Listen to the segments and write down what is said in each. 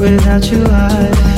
Without you, I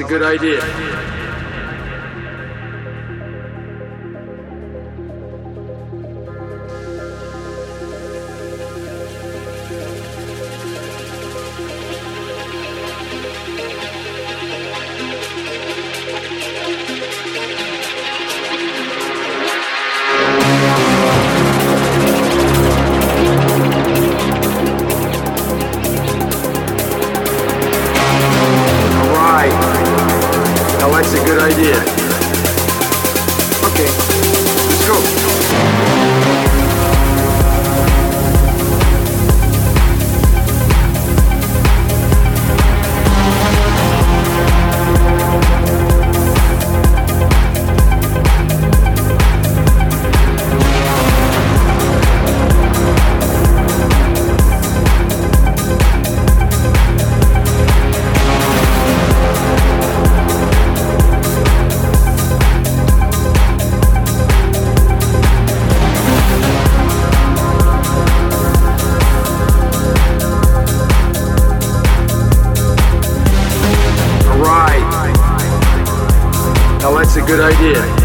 a good idea. idea.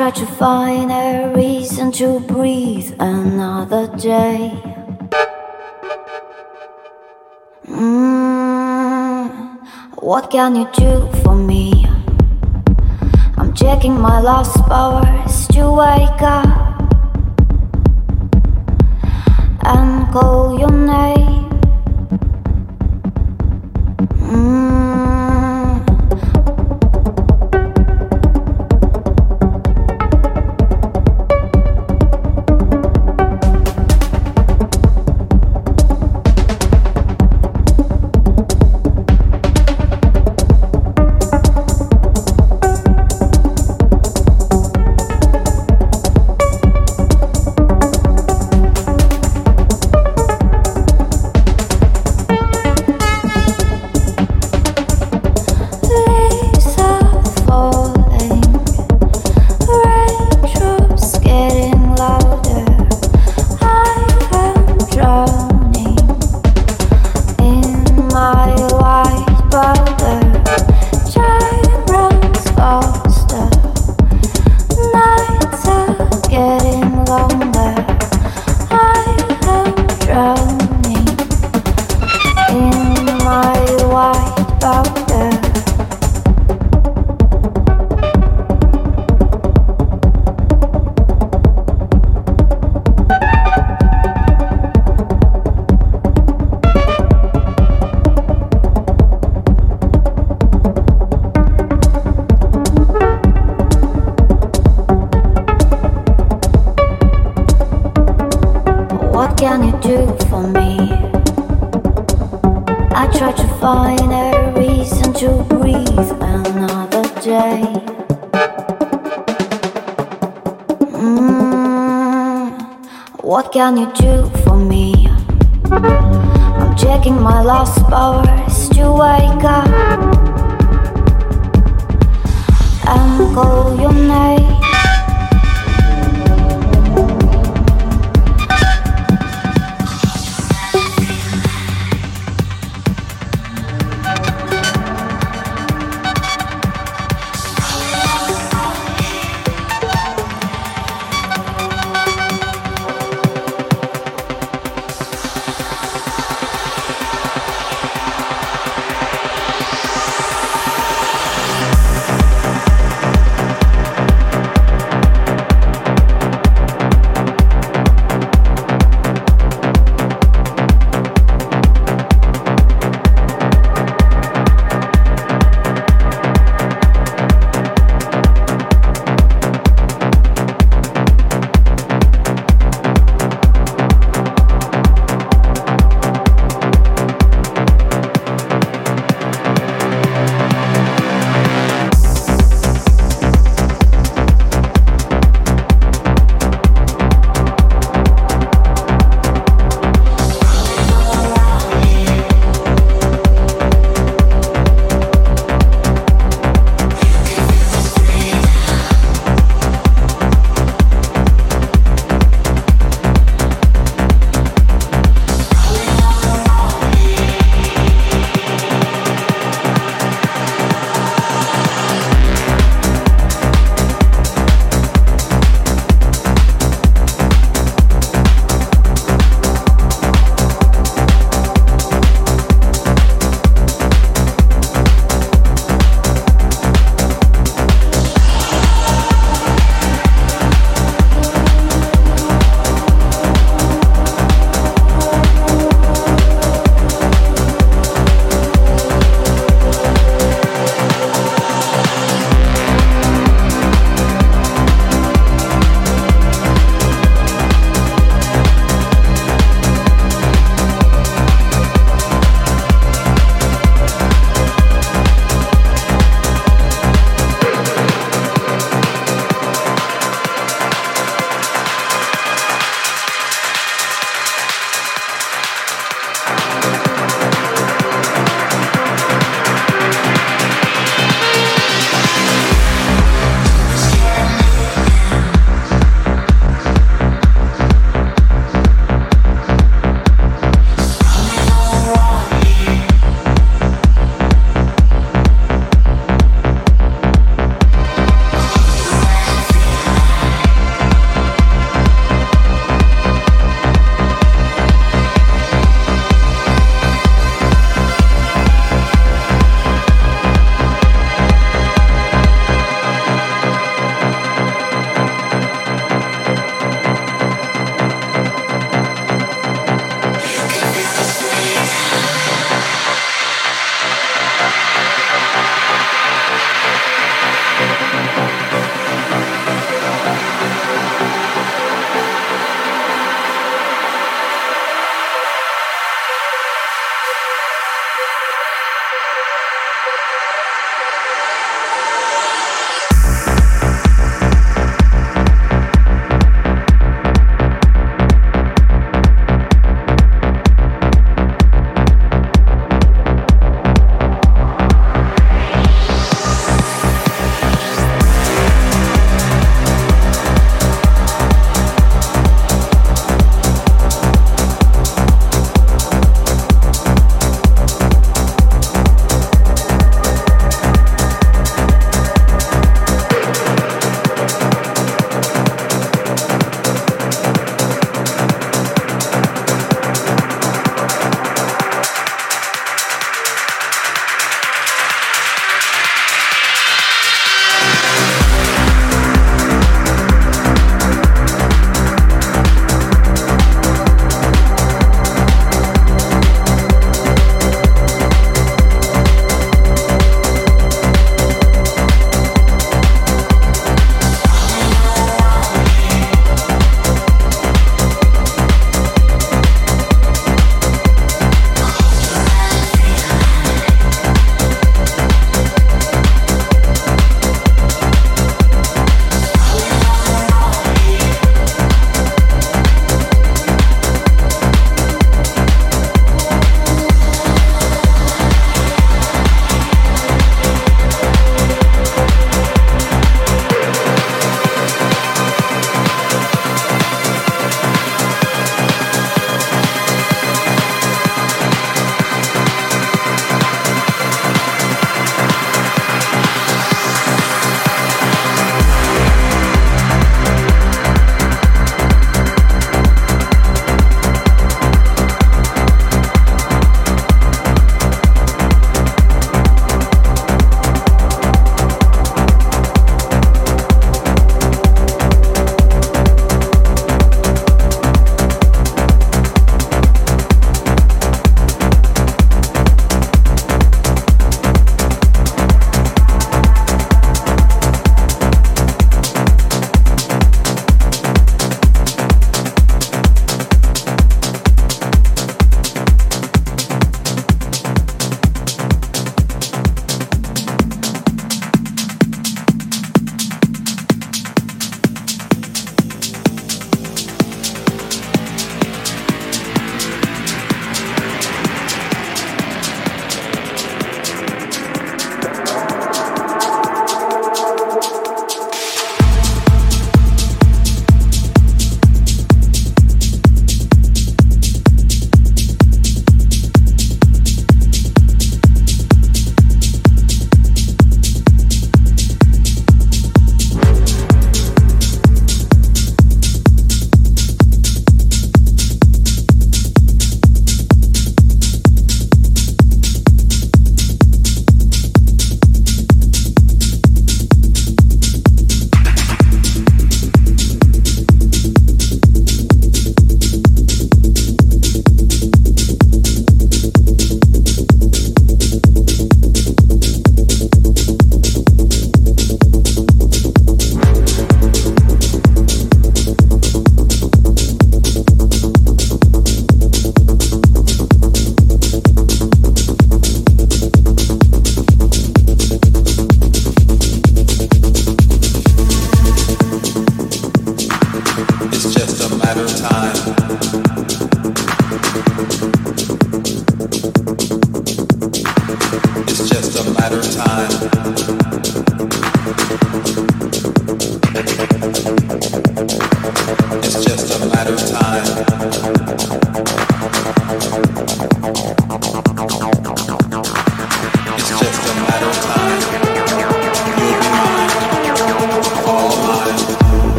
try to find a reason to breathe another day. Mm, what can you do for me? I'm checking my last powers to wake up.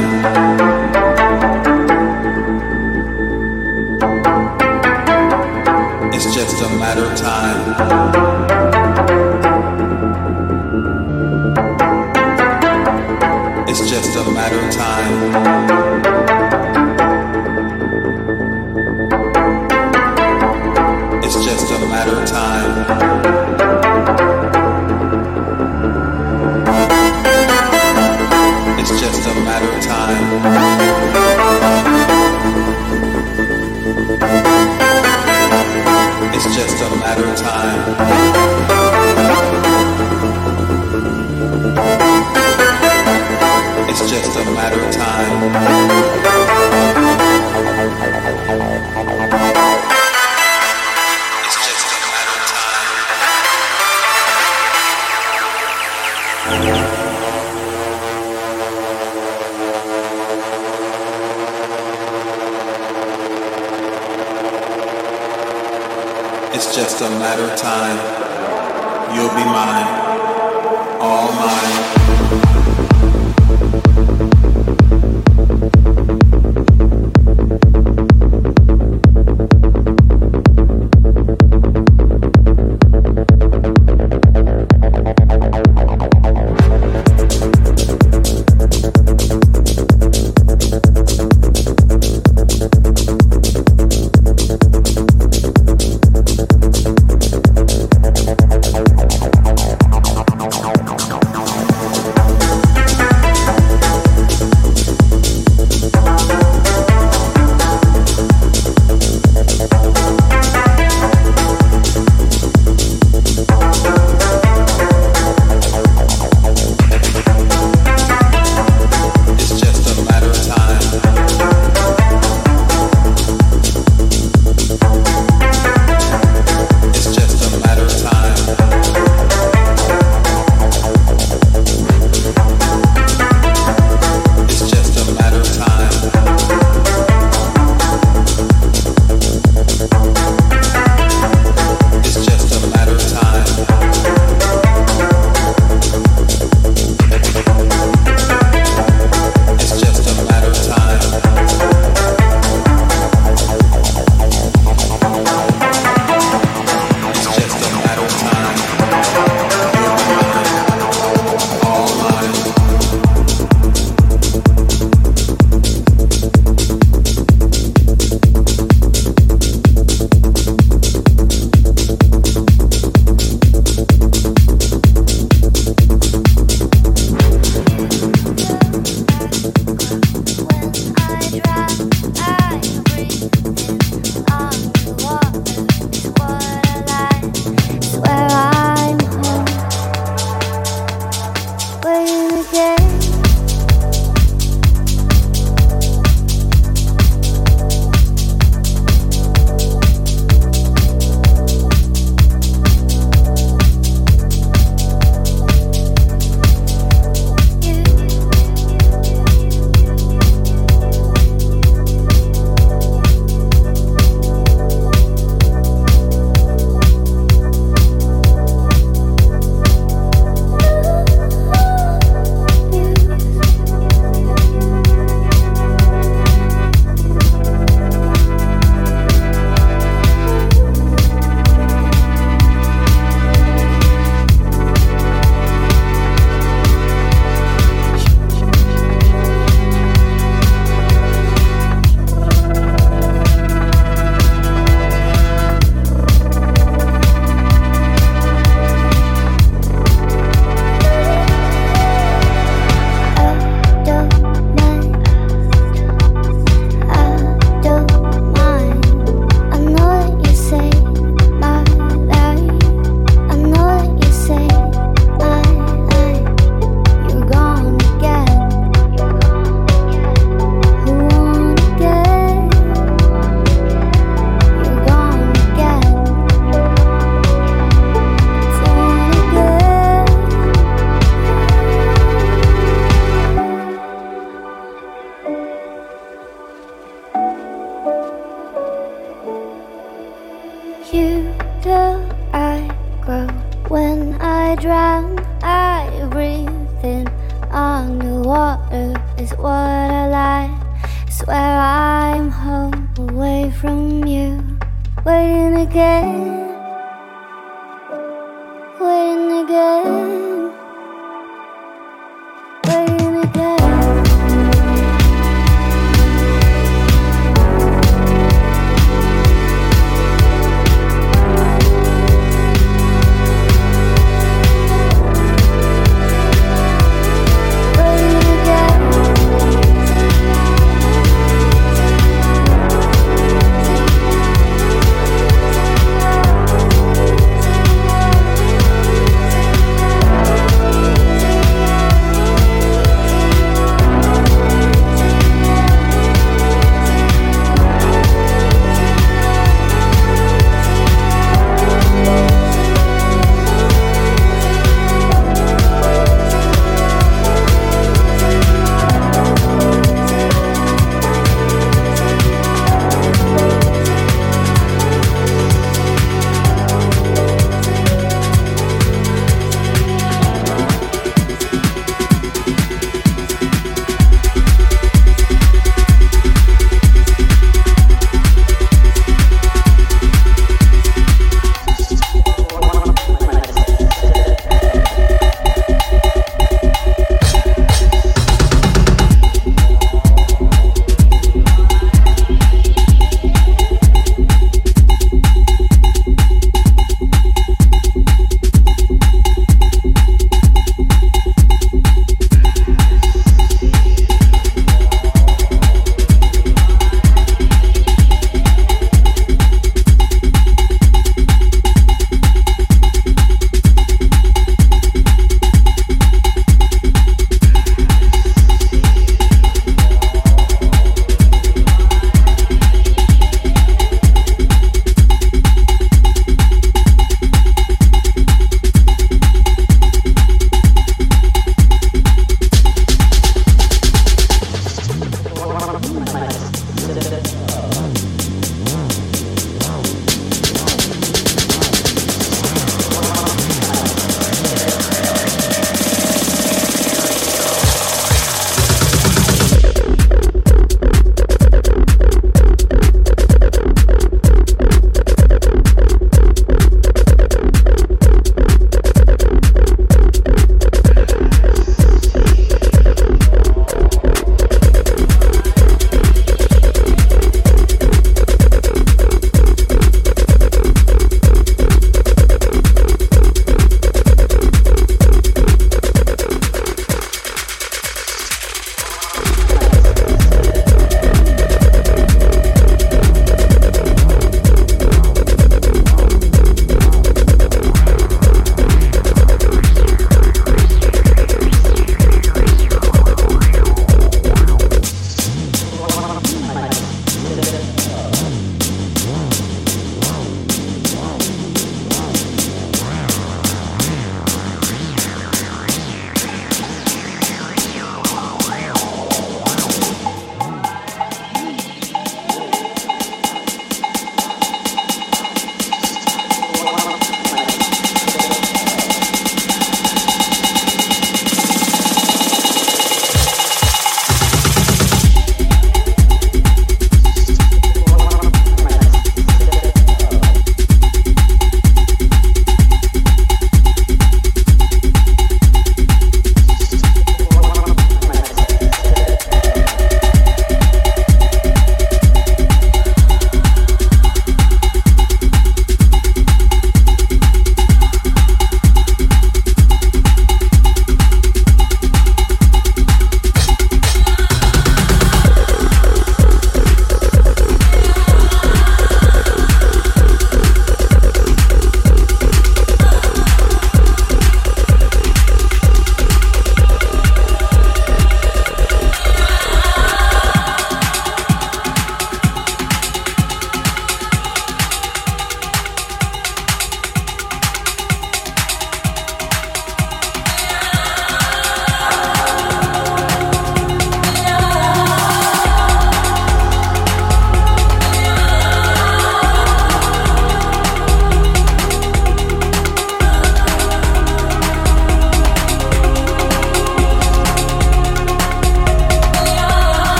life. Swear